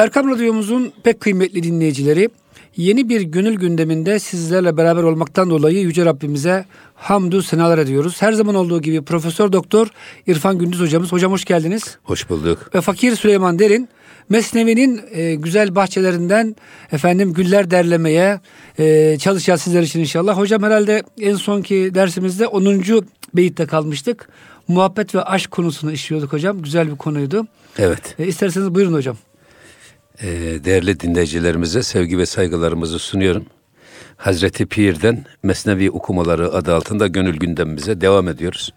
Erkam Radyomuzun pek kıymetli dinleyicileri yeni bir gönül gündeminde sizlerle beraber olmaktan dolayı Yüce Rabbimize hamdü senalar ediyoruz. Her zaman olduğu gibi Profesör Doktor İrfan Gündüz hocamız. Hocam hoş geldiniz. Hoş bulduk. Ve Fakir Süleyman Derin Mesnevi'nin e, güzel bahçelerinden efendim güller derlemeye e, çalışacağız sizler için inşallah. Hocam herhalde en sonki dersimizde 10. beyitte kalmıştık. Muhabbet ve aşk konusunu işliyorduk hocam. Güzel bir konuydu. Evet. E, isterseniz buyurun hocam. Ee, değerli dinleyicilerimize sevgi ve saygılarımızı sunuyorum. Hazreti Pir'den Mesnevi okumaları adı altında gönül gündemimize devam ediyoruz.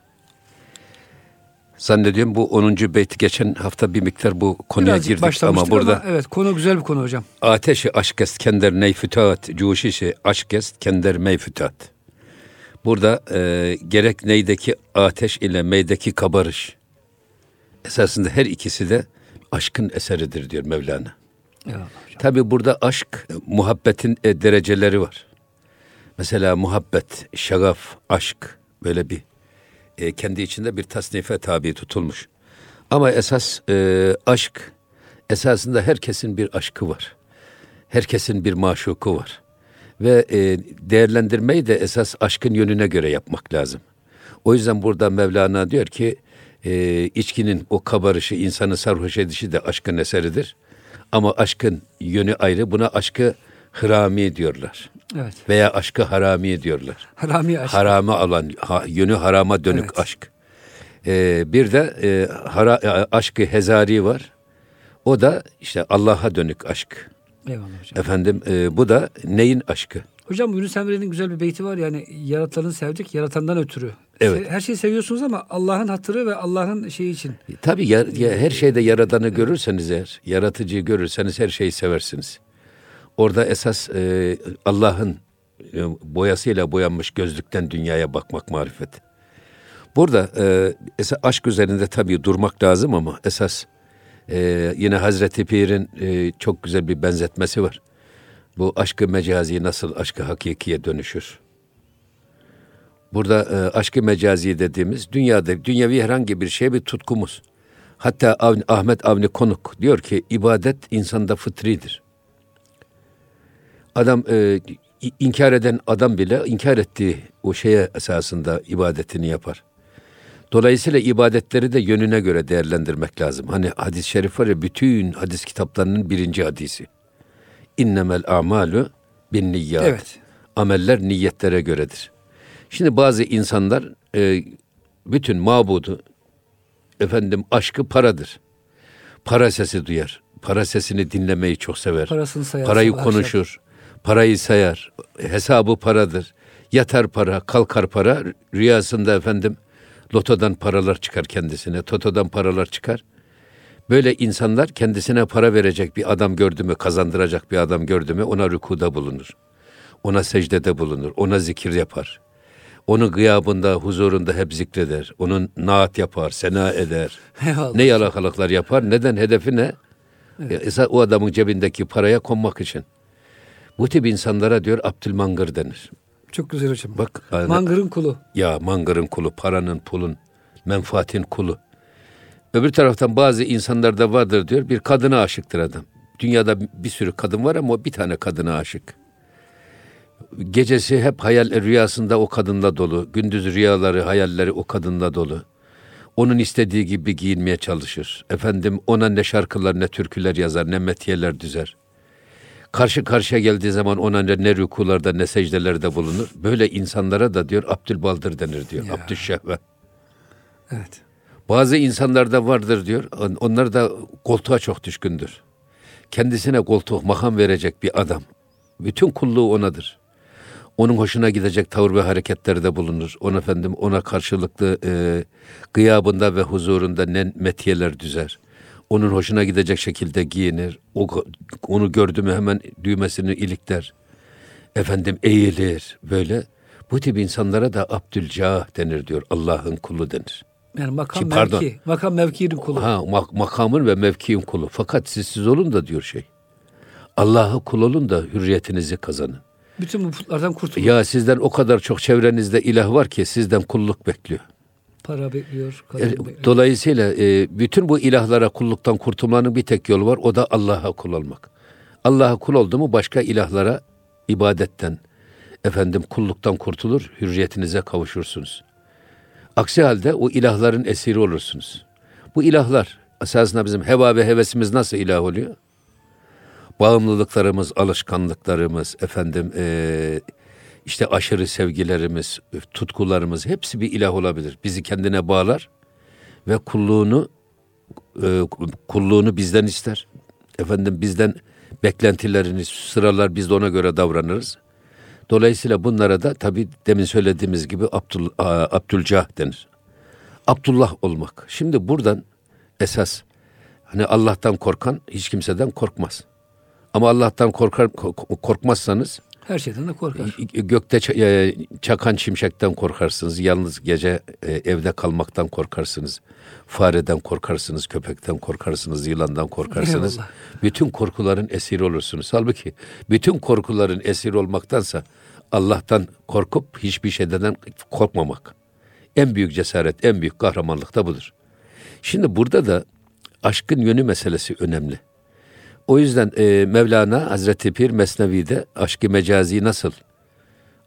Zannediyorum bu 10. beyt geçen hafta bir miktar bu konuya Birazcık girdik ama burada ama evet konu güzel bir konu hocam. ateşi aşk est kender neyfütat, cuşişi aşk est kender meyfütat. Burada e, gerek neydeki ateş ile meydeki kabarış. Esasında her ikisi de aşkın eseridir diyor Mevlana. Tabi burada aşk, e, muhabbetin e, dereceleri var. Mesela muhabbet, şagaf, aşk böyle bir e, kendi içinde bir tasnife tabi tutulmuş. Ama esas e, aşk, esasında herkesin bir aşkı var. Herkesin bir maşuku var. Ve e, değerlendirmeyi de esas aşkın yönüne göre yapmak lazım. O yüzden burada Mevlana diyor ki, e, içkinin o kabarışı, insanı sarhoş edişi de aşkın eseridir. Ama aşkın yönü ayrı. Buna aşkı hırami diyorlar. Evet. Veya aşkı harami diyorlar. Harami aşk. Harama alan, ha- yönü harama dönük Evet. aşk. Ee, bir de e, hara, e, aşkı hezari var. O da işte Allah'a dönük aşk. Eyvallah hocam. Efendim e, bu da neyin aşkı? Hocam Yunus Emre'nin güzel bir beyti var yani yaratanı sevdik yaratandan ötürü. Evet. Her şeyi seviyorsunuz ama Allah'ın hatırı ve Allah'ın şeyi için. E, Tabii ya, ya her şeyde yaradanı görürseniz eğer, yaratıcıyı görürseniz her şeyi seversiniz. Orada esas e, Allah'ın e, boyasıyla boyanmış gözlükten dünyaya bakmak marifet. Burada e, esas aşk üzerinde tabii durmak lazım ama esas e, yine Hazreti Pir'in e, çok güzel bir benzetmesi var. Bu aşkı mecazi nasıl aşkı hakikiye dönüşür? Burada e, aşkı mecazi dediğimiz dünyada dünyevi herhangi bir şeye bir tutkumuz. Hatta Avni- Ahmet Avni Konuk diyor ki ibadet insanda fıtridir. Adam e, inkar eden adam bile inkar ettiği o şeye esasında ibadetini yapar. Dolayısıyla ibadetleri de yönüne göre değerlendirmek lazım. Hani hadis-i şerif var ya bütün hadis kitaplarının birinci hadisi. İnnemel amalu bin niyyat. Evet. Ameller niyetlere göredir. Şimdi bazı insanlar e, bütün mabudu efendim aşkı paradır. Para sesi duyar. Para sesini dinlemeyi çok sever. Parasını sayar. Parayı konuşur. Parayı sayar. Hesabı paradır. Yatar para, kalkar para. Rüyasında efendim lotodan paralar çıkar kendisine. Totodan paralar çıkar. Böyle insanlar kendisine para verecek bir adam gördü mü, kazandıracak bir adam gördü mü ona rükuda bulunur. Ona secdede bulunur. Ona zikir yapar. Onun gıyabında, huzurunda hep zikreder. Onun naat yapar, sena eder. Eyvallah. Ne yalakalıklar yapar. Neden? Hedefi ne? Esas o adamın cebindeki paraya konmak için. Bu tip insanlara diyor Abdülmangır denir. Çok güzel hocam. Bak. Mangırın kulu. ya mangırın kulu, paranın, pulun, menfaatin kulu. Öbür taraftan bazı insanlarda vardır diyor bir kadına aşıktır adam. Dünyada bir sürü kadın var ama bir tane kadına aşık. Gecesi hep hayal rüyasında o kadınla dolu. Gündüz rüyaları, hayalleri o kadınla dolu. Onun istediği gibi giyinmeye çalışır. Efendim ona ne şarkılar ne türküler yazar ne metiyeler düzer. Karşı karşıya geldiği zaman ona ne, rükularda ne secdelerde bulunur. Böyle insanlara da diyor Abdülbaldır denir diyor. Ya. Abdüşşehve. Evet. Bazı insanlarda vardır diyor. on- Onlar da koltuğa çok düşkündür. Kendisine koltuk, makam verecek bir adam. Bütün kulluğu onadır. Onun hoşuna gidecek tavır ve hareketlerde bulunur. Ona efendim ona karşılıklı e, gıyabında ve huzurunda ne metiyeler düzer. Onun hoşuna gidecek şekilde giyinir. O, onu gördü mü hemen düğmesini ilikler. Efendim eğilir böyle. Bu tip insanlara da Abdülcah denir diyor. Allah'ın kulu denir. Yani makam Ki pardon. mevki. Makam mevkinin kulu. Ha mak- makamın ve mevkiin kulu. Fakat siz siz olun da diyor şey. Allah'a kul olun da hürriyetinizi kazanın. Bütün bu putlardan kurtulun. Ya sizden o kadar çok çevrenizde ilah var ki sizden kulluk bekliyor. Para bekliyor. E, bekliyor. Dolayısıyla e, bütün bu ilahlara kulluktan kurtulmanın bir tek yolu var. O da Allah'a kul olmak. Allah'a kul oldu mu başka ilahlara ibadetten, efendim kulluktan kurtulur, hürriyetinize kavuşursunuz. Aksi halde o ilahların esiri olursunuz. Bu ilahlar esasında bizim heva ve hevesimiz nasıl ilah oluyor? Bağımlılıklarımız, alışkanlıklarımız, efendim e, işte aşırı sevgilerimiz, tutkularımız hepsi bir ilah olabilir. Bizi kendine bağlar ve kulluğunu e, kulluğunu bizden ister. Efendim bizden beklentilerini sıralar biz de ona göre davranırız. Dolayısıyla bunlara da tabi demin söylediğimiz gibi Abdül, Abdülcah denir. Abdullah olmak. Şimdi buradan esas hani Allah'tan korkan hiç kimseden korkmaz. Ama Allah'tan korkar korkmazsanız her şeyden de korkar. Gökte e, çakan çimşekten korkarsınız. Yalnız gece e, evde kalmaktan korkarsınız. Fareden korkarsınız, köpekten korkarsınız, yılandan korkarsınız. Eyvallah. Bütün korkuların esiri olursunuz. Halbuki bütün korkuların esiri olmaktansa Allah'tan korkup hiçbir şeyden korkmamak. En büyük cesaret, en büyük kahramanlık da budur. Şimdi burada da aşkın yönü meselesi önemli. O yüzden e, Mevlana Hazreti Pir Mesnevi'de aşkı mecazi nasıl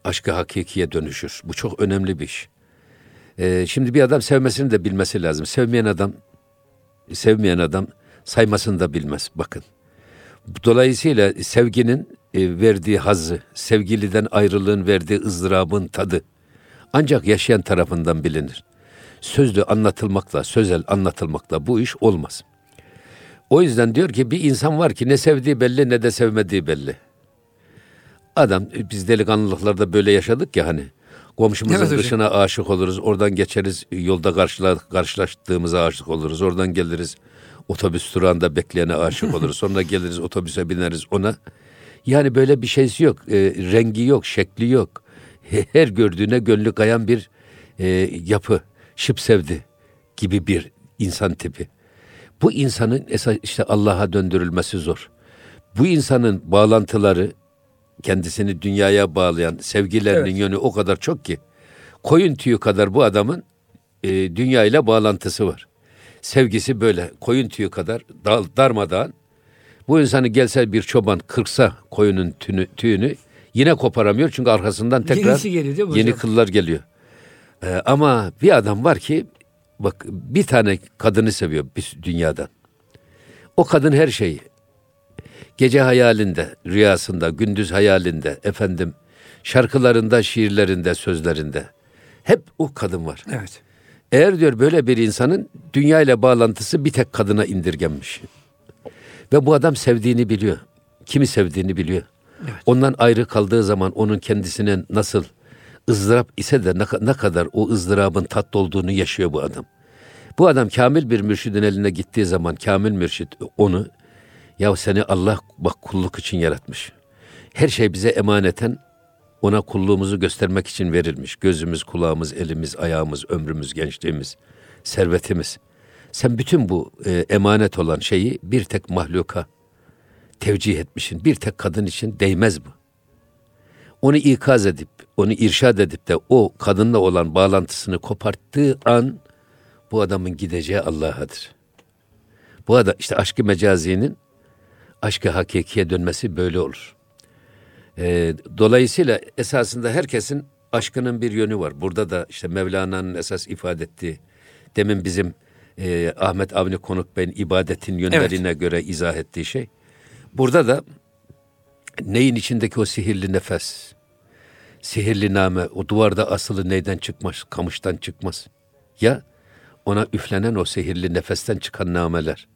aşkı hakikiye dönüşür? Bu çok önemli bir iş. E, şimdi bir adam sevmesini de bilmesi lazım. Sevmeyen adam sevmeyen adam saymasını da bilmez. Bakın. Dolayısıyla sevginin e, verdiği hazzı, sevgiliden ayrılığın verdiği ızdırabın tadı ancak yaşayan tarafından bilinir. Sözlü anlatılmakla, sözel anlatılmakla bu iş olmaz. O yüzden diyor ki bir insan var ki ne sevdiği belli ne de sevmediği belli. Adam biz delikanlılıklarda böyle yaşadık ya hani. Komşumuzun evet, dışına hocam. aşık oluruz. Oradan geçeriz. Yolda karşıla, karşılaştığımıza aşık oluruz. Oradan geliriz. Otobüs durağında bekleyene aşık oluruz. Sonra geliriz otobüse bineriz ona. Yani böyle bir şeysi yok. E, rengi yok, şekli yok. Her gördüğüne gönlü kayan bir e, yapı. Şıp sevdi gibi bir insan tipi. Bu insanın esas işte Allah'a döndürülmesi zor. Bu insanın bağlantıları kendisini dünyaya bağlayan sevgilerinin evet. yönü o kadar çok ki koyun tüyü kadar bu adamın e, dünya ile bağlantısı var. Sevgisi böyle koyun tüyü kadar dal, darmadağın. Bu insanı gelse bir çoban kırsa koyunun tüyünü, tüyünü yine koparamıyor çünkü arkasından tekrar geliyor, yeni kıllar geliyor. Ee, ama bir adam var ki bak bir tane kadını seviyor dünyada. O kadın her şeyi. Gece hayalinde, rüyasında, gündüz hayalinde, efendim şarkılarında, şiirlerinde, sözlerinde. Hep o kadın var. Evet. Eğer diyor böyle bir insanın dünya ile bağlantısı bir tek kadına indirgenmiş. Ve bu adam sevdiğini biliyor. Kimi sevdiğini biliyor. Evet. Ondan ayrı kaldığı zaman onun kendisine nasıl ızdırap ise de ne, kadar o ızdırabın tatlı olduğunu yaşıyor bu adam. Bu adam kamil bir mürşidin eline gittiği zaman kamil mürşid onu ya seni Allah bak kulluk için yaratmış. Her şey bize emaneten ona kulluğumuzu göstermek için verilmiş. Gözümüz, kulağımız, elimiz, ayağımız, ömrümüz, gençliğimiz, servetimiz. Sen bütün bu e, emanet olan şeyi bir tek mahluka tevcih etmişsin. Bir tek kadın için değmez bu. Onu ikaz edip, onu irşad edip de o kadınla olan bağlantısını koparttığı an bu adamın gideceği Allah'adır. Bu adam işte aşkı mecazinin aşkı hakikiye dönmesi böyle olur. E, dolayısıyla esasında herkesin aşkının bir yönü var. Burada da işte Mevlana'nın esas ifade ettiği, demin bizim e, Ahmet Avni Konuk Bey'in ibadetin yönlerine evet. göre izah ettiği şey. Burada da neyin içindeki o sihirli nefes, sihirli name, o duvarda asılı neyden çıkmaz, kamıştan çıkmaz. Ya ona üflenen o sihirli nefesten çıkan nameler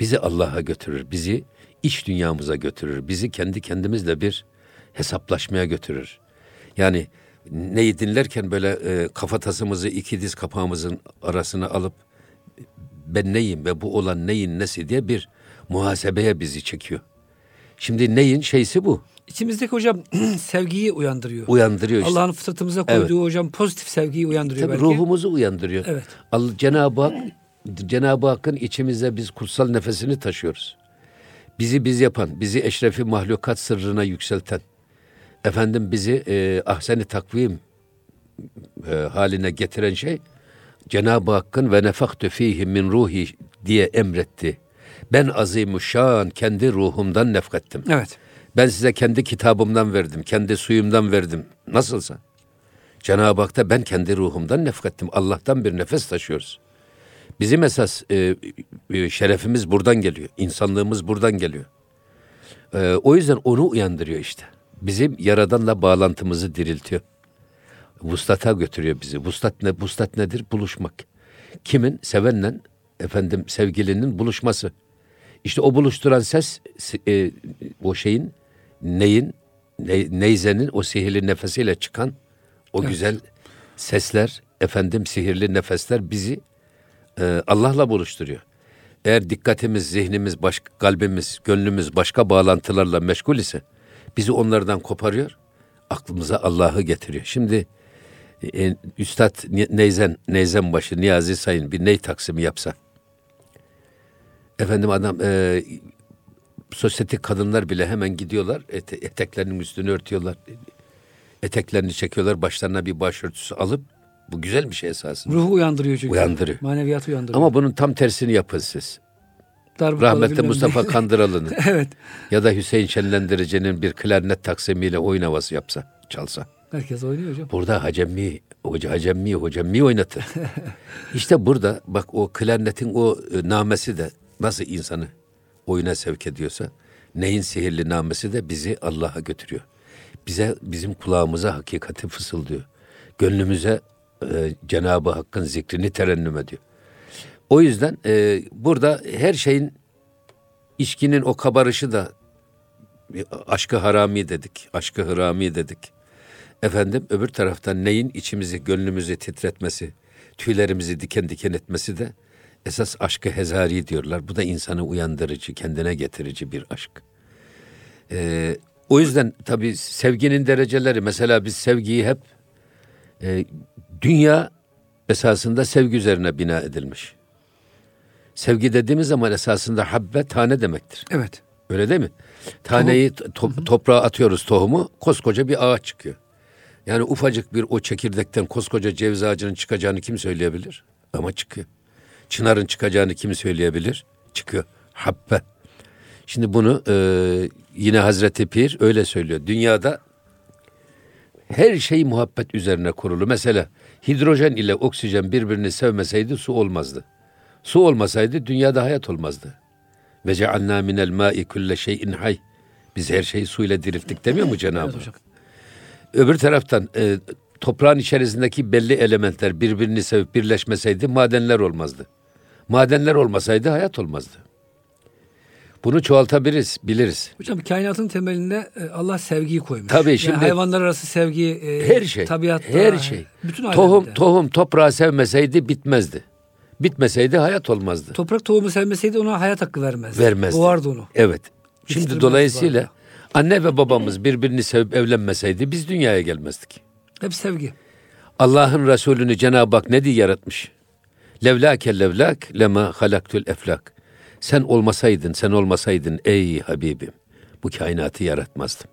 bizi Allah'a götürür, bizi iç dünyamıza götürür, bizi kendi kendimizle bir hesaplaşmaya götürür. Yani neyi dinlerken böyle e, kafatasımızı iki diz kapağımızın arasına alıp ben neyim ve bu olan neyin nesi diye bir muhasebeye bizi çekiyor. Şimdi neyin şeysi bu. İçimizdeki hocam sevgiyi uyandırıyor. Uyandırıyor işte. Allah'ın fıtratımıza koyduğu evet. hocam pozitif sevgiyi uyandırıyor Tabii belki. ruhumuzu uyandırıyor. Evet. Allah, Cenab-ı Hak Cenab-ı Hakk'ın içimizde biz kutsal nefesini taşıyoruz. Bizi biz yapan, bizi eşrefi mahlukat sırrına yükselten, efendim bizi e, ahseni takvim e, haline getiren şey Cenab-ı Hakk'ın ve nefaktü fihi min ruhi diye emretti. Ben azimuşşan kendi ruhumdan nefkettim. Evet. Ben size kendi kitabımdan verdim, kendi suyumdan verdim. Nasılsa. Cenab-ı Hak da ben kendi ruhumdan nefkettim. Allah'tan bir nefes taşıyoruz. Bizim esas e, e, şerefimiz buradan geliyor. İnsanlığımız buradan geliyor. E, o yüzden onu uyandırıyor işte. Bizim Yaradan'la bağlantımızı diriltiyor. Vuslata götürüyor bizi. Vuslat ne? Vuslat nedir? Buluşmak. Kimin? Sevenle efendim sevgilinin buluşması. İşte o buluşturan ses e, o şeyin neyin ne, neyzenin o sihirli nefesiyle çıkan o evet. güzel sesler efendim sihirli nefesler bizi e, Allah'la buluşturuyor. Eğer dikkatimiz, zihnimiz, baş, kalbimiz, gönlümüz başka bağlantılarla meşgul ise bizi onlardan koparıyor, aklımıza Allah'ı getiriyor. Şimdi e, Üstad Neyzen, Neyzen başı Niyazi Sayın bir ney taksimi yapsa. Efendim adam e, sosyetik kadınlar bile hemen gidiyorlar ete, eteklerinin üstünü örtüyorlar. Eteklerini çekiyorlar başlarına bir başörtüsü alıp bu güzel bir şey esasında. Ruhu uyandırıyor çünkü. Uyandırıyor. Maneviyatı uyandırıyor. Ama bunun tam tersini yapın siz. Darbukalı Rahmetli Mustafa ne? Kandıralı'nın evet. ya da Hüseyin Şenlendirici'nin bir klarnet taksimiyle oyun havası yapsa, çalsa. Herkes oynuyor hocam. Burada hacemmi, hoca hacemmi, hocemmi oynatır. İşte burada bak o klarnetin o e, namesi de nasıl insanı oyuna sevk ediyorsa neyin sihirli namesi de bizi Allah'a götürüyor. Bize bizim kulağımıza hakikati fısıldıyor. Gönlümüze e, Cenab-ı Hakk'ın zikrini terennüm ediyor. O yüzden e, burada her şeyin içkinin o kabarışı da aşkı harami dedik, aşkı harami dedik. Efendim öbür taraftan neyin içimizi, gönlümüzü titretmesi, tüylerimizi diken diken etmesi de esas aşkı hezari diyorlar. Bu da insanı uyandırıcı, kendine getirici bir aşk. Ee, o yüzden tabii sevginin dereceleri, mesela biz sevgiyi hep e, dünya esasında sevgi üzerine bina edilmiş. Sevgi dediğimiz zaman esasında habbe tane demektir. Evet. Öyle değil mi? Taneyi to- toprağa atıyoruz tohumu, koskoca bir ağaç çıkıyor. Yani ufacık bir o çekirdekten koskoca ceviz ağacının çıkacağını kim söyleyebilir? Ama çıkıyor. Çınarın çıkacağını kim söyleyebilir? Çıkıyor. Habbe. Şimdi bunu e, yine Hazreti Pir öyle söylüyor. Dünyada her şey muhabbet üzerine kurulu. Mesela hidrojen ile oksijen birbirini sevmeseydi su olmazdı. Su olmasaydı dünyada hayat olmazdı. Ve cealna minel ma'i kulle şeyin hay. Biz her şeyi suyla dirilttik demiyor mu Cenab-ı Hak? Öbür taraftan e, toprağın içerisindeki belli elementler birbirini sevip birleşmeseydi madenler olmazdı. Madenler olmasaydı hayat olmazdı. Bunu çoğaltabiliriz, biliriz. Hocam kainatın temelinde e, Allah sevgiyi koymuş. Tabii şimdi yani hayvanlar arası sevgi, e, her şey, tabiatta, her şey. Bütün tohum, tohum toprağı sevmeseydi bitmezdi. Bitmeseydi hayat olmazdı. Toprak tohumu sevmeseydi ona hayat hakkı vermezdi. Vermezdi. Doğardı onu. Evet. Şimdi dolayısıyla vardı. anne ve babamız birbirini sevip evlenmeseydi biz dünyaya gelmezdik. Hep sevgi. Allah'ın Resulünü Cenab-ı Hak ne diye yaratmış? Levlake levlak lema halaktül eflak. Sen olmasaydın, sen olmasaydın ey Habibim bu kainatı yaratmazdım.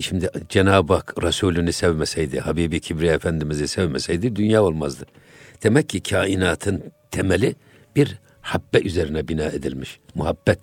Şimdi Cenab-ı Hak Resulünü sevmeseydi, Habibi Kibriya Efendimiz'i sevmeseydi dünya olmazdı. Demek ki kainatın temeli bir habbe üzerine bina edilmiş. Muhabbet.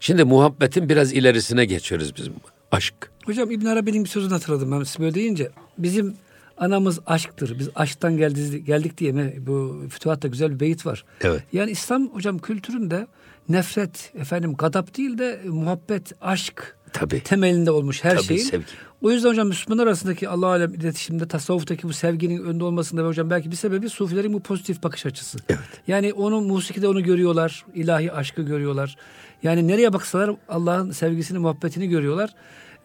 Şimdi muhabbetin biraz ilerisine geçiyoruz biz. Aşk. Hocam İbn Arabi'nin bir sözünü hatırladım ben siz böyle deyince. Bizim anamız aşktır. Biz aşktan geldik, geldik diye mi? Bu fütuhatta güzel bir beyit var. Evet. Yani İslam hocam kültüründe nefret, efendim gadap değil de muhabbet, aşk Tabii. temelinde olmuş her Tabii, şeyin. Sevgi. O yüzden hocam Müslümanlar arasındaki Allah alem iletişimde tasavvuftaki bu sevginin önde olmasında hocam belki bir sebebi sufilerin bu pozitif bakış açısı. Evet. Yani onu musikide onu görüyorlar, ilahi aşkı görüyorlar. Yani nereye baksalar Allah'ın sevgisini, muhabbetini görüyorlar.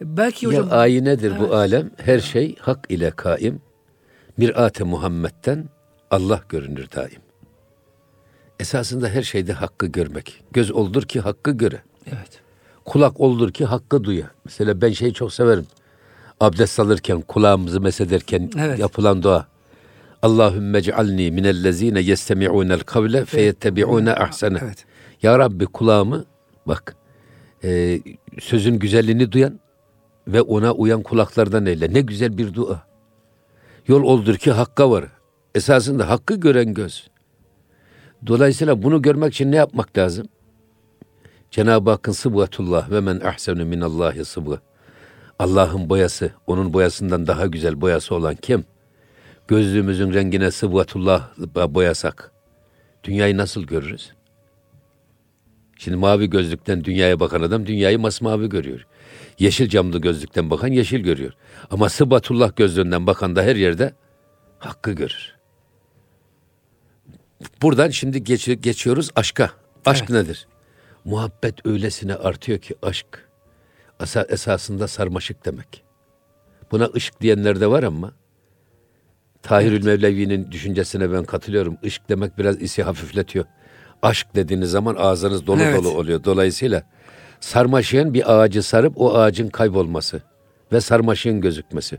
Belki hocam... Ya ayinedir evet. bu alem. Her şey hak ile kaim. Mirat-ı Muhammed'den Allah görünür daim. Esasında her şeyde hakkı görmek. Göz oldur ki hakkı göre. Evet. Kulak oldur ki hakkı duya. Mesela ben şeyi çok severim. Abdest alırken, kulağımızı mesederken evet. yapılan dua. Allahümme cealni minellezine yestemi'unel kavle feyettebi'une ahsene. Evet. Ya Rabbi kulağımı bak e, sözün güzelliğini duyan ve ona uyan kulaklardan eyle. Ne güzel bir dua. Yol oldur ki hakka var. Esasında hakkı gören göz. Dolayısıyla bunu görmek için ne yapmak lazım? Cenab-ı Hakk'ın sıbgatullah ve men ahsenu minallahi sıbga. Allah'ın boyası, onun boyasından daha güzel boyası olan kim? Gözlüğümüzün rengine sıbgatullah boyasak, dünyayı nasıl görürüz? Şimdi mavi gözlükten dünyaya bakan adam dünyayı masmavi görüyor. Yeşil camlı gözlükten bakan yeşil görüyor. Ama sıbatullah gözlüğünden bakan da her yerde hakkı görür. Buradan şimdi geç, geçiyoruz aşka. Aşk evet. nedir? Muhabbet öylesine artıyor ki aşk esa, esasında sarmaşık demek. Buna ışık diyenler de var ama Tahirül evet. Mevlevi'nin düşüncesine ben katılıyorum. Işık demek biraz isi hafifletiyor. Aşk dediğiniz zaman ağzınız dolu evet. dolu oluyor. Dolayısıyla sarmaşığın bir ağacı sarıp o ağacın kaybolması ve sarmaşığın gözükmesi.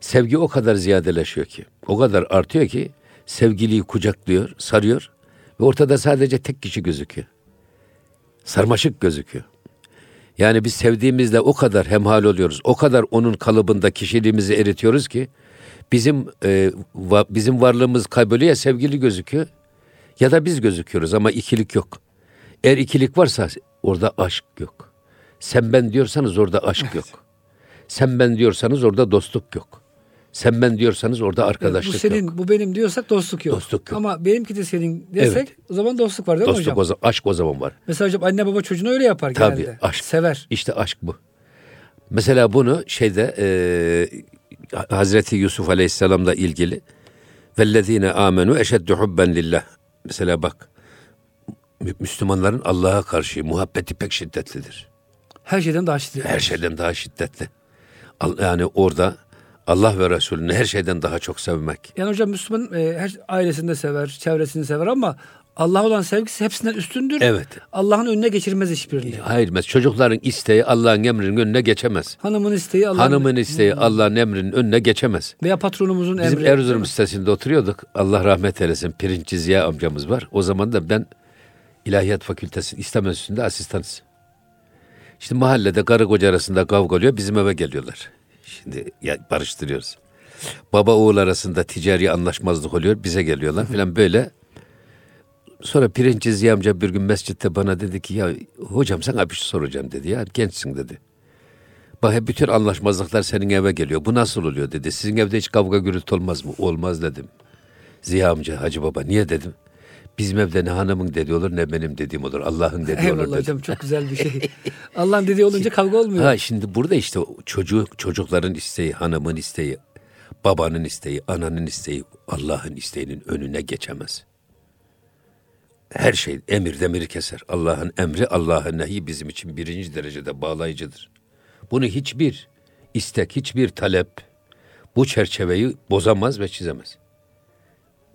Sevgi o kadar ziyadeleşiyor ki, o kadar artıyor ki sevgiliyi kucaklıyor, sarıyor ve ortada sadece tek kişi gözüküyor. Sarmaşık gözüküyor. Yani biz sevdiğimizde o kadar hemhal oluyoruz, o kadar onun kalıbında kişiliğimizi eritiyoruz ki bizim e, va, bizim varlığımız kayboluyor ya sevgili gözüküyor ya da biz gözüküyoruz ama ikilik yok. Eğer ikilik varsa orada aşk yok. Sen ben diyorsanız orada aşk evet. yok. Sen ben diyorsanız orada dostluk yok. Sen ben diyorsanız orada arkadaşlık yok. Bu senin, yok. bu benim diyorsak dostluk yok. Dostluk yok. Ama benimki de senin desek evet. o zaman dostluk var değil dostluk mi hocam? Dostluk o zaman, aşk o zaman var. Mesela hocam anne baba çocuğunu öyle yapar Tabii, genelde. aşk. Sever. İşte aşk bu. Mesela bunu şeyde e, Hazreti Yusuf Aleyhisselam'la ilgili vellezine amenu eşeddu hubben lillah. Mesela bak Müslümanların Allah'a karşı muhabbeti pek şiddetlidir. Her şeyden daha şiddetli. Her şeyden daha şiddetli. Yani orada Allah ve Resulünü her şeyden daha çok sevmek. Yani hocam Müslüman e, her ailesini de sever, çevresini sever ama Allah olan sevgisi hepsinden üstündür. Evet. Allah'ın önüne geçirmez hiçbirini. Hayır, çocukların isteği Allah'ın emrinin önüne geçemez. Hanımın isteği Allah'ın Hanımın isteği Allah'ın emrinin önüne geçemez. Veya patronumuzun Bizim emri. Bizim Erzurum sitesinde oturuyorduk. Allah rahmet eylesin. Pirinççi Ziya amcamız var. O zaman da ben İlahiyat Fakültesi İslam Enstitüsü'nde asistanız. İşte mahallede karı koca arasında kavga oluyor. Bizim eve geliyorlar. Şimdi ya barıştırıyoruz. Baba oğul arasında ticari anlaşmazlık oluyor. Bize geliyorlar falan böyle. Sonra Pirinci Ziya amca bir gün mescitte bana dedi ki ya hocam sana bir şey soracağım dedi ya gençsin dedi. Bak bütün anlaşmazlıklar senin eve geliyor. Bu nasıl oluyor dedi. Sizin evde hiç kavga gürültü olmaz mı? Olmaz dedim. Ziya amca Hacı Baba niye dedim. Bizim evde ne hanımın dediği olur ne benim dediğim olur. Allah'ın dediği Eyvallah olur. Eyvallah hocam çok güzel bir şey. Allah'ın dediği olunca kavga olmuyor. Ha şimdi burada işte çocuk çocukların isteği, hanımın isteği, babanın isteği, ananın isteği Allah'ın isteğinin önüne geçemez. Her şey emir demiri keser. Allah'ın emri, Allah'ın nehi bizim için birinci derecede bağlayıcıdır. Bunu hiçbir istek, hiçbir talep bu çerçeveyi bozamaz ve çizemez.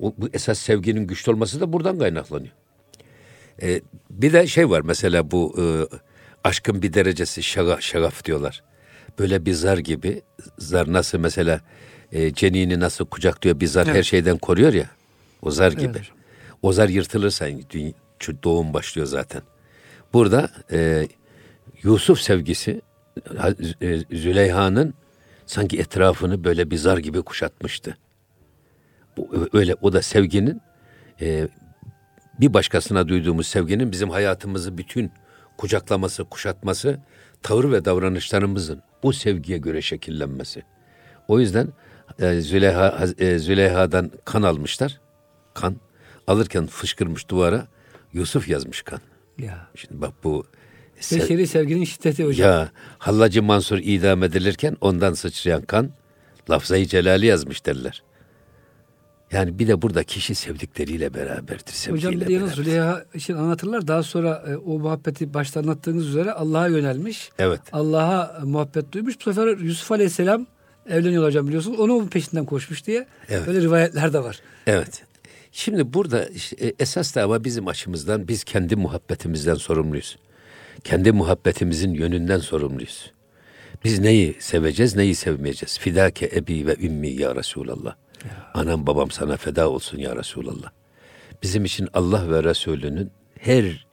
O, bu esas sevginin güçlü olması da buradan kaynaklanıyor. Ee, bir de şey var mesela bu e, aşkın bir derecesi şaga, şagaf diyorlar. Böyle bir zar gibi zar nasıl mesela e, cenini nasıl kucaklıyor bir zar evet. her şeyden koruyor ya o zar gibi. Evet. O zar yırtılırsa doğum başlıyor zaten. Burada e, Yusuf sevgisi e, Züleyha'nın sanki etrafını böyle bir zar gibi kuşatmıştı öyle o da sevginin e, bir başkasına duyduğumuz sevginin bizim hayatımızı bütün kucaklaması, kuşatması, tavır ve davranışlarımızın bu sevgiye göre şekillenmesi. O yüzden e, Züleyha, e, Züleyha'dan kan almışlar. Kan alırken fışkırmış duvara Yusuf yazmış kan. Ya. Şimdi bak bu Beşeri sevginin şiddeti hocam. Ya Hallacı Mansur idam edilirken ondan sıçrayan kan lafzayı celali yazmış derler. Yani bir de burada kişi sevdikleriyle beraberdir. Hocam bir yalnız Züleyha için anlatırlar. Daha sonra e, o muhabbeti başta anlattığınız üzere Allah'a yönelmiş. Evet. Allah'a muhabbet duymuş. Bu sefer Yusuf Aleyhisselam evleniyor hocam biliyorsunuz. Onun peşinden koşmuş diye. Evet. Böyle rivayetler de var. Evet. Şimdi burada işte, esas da ama bizim açımızdan biz kendi muhabbetimizden sorumluyuz. Kendi muhabbetimizin yönünden sorumluyuz. Biz neyi seveceğiz, neyi sevmeyeceğiz? Fidake ebi ve ümmi ya Resulallah. Anam babam sana feda olsun ya Resulallah. Bizim için Allah ve Resulünün her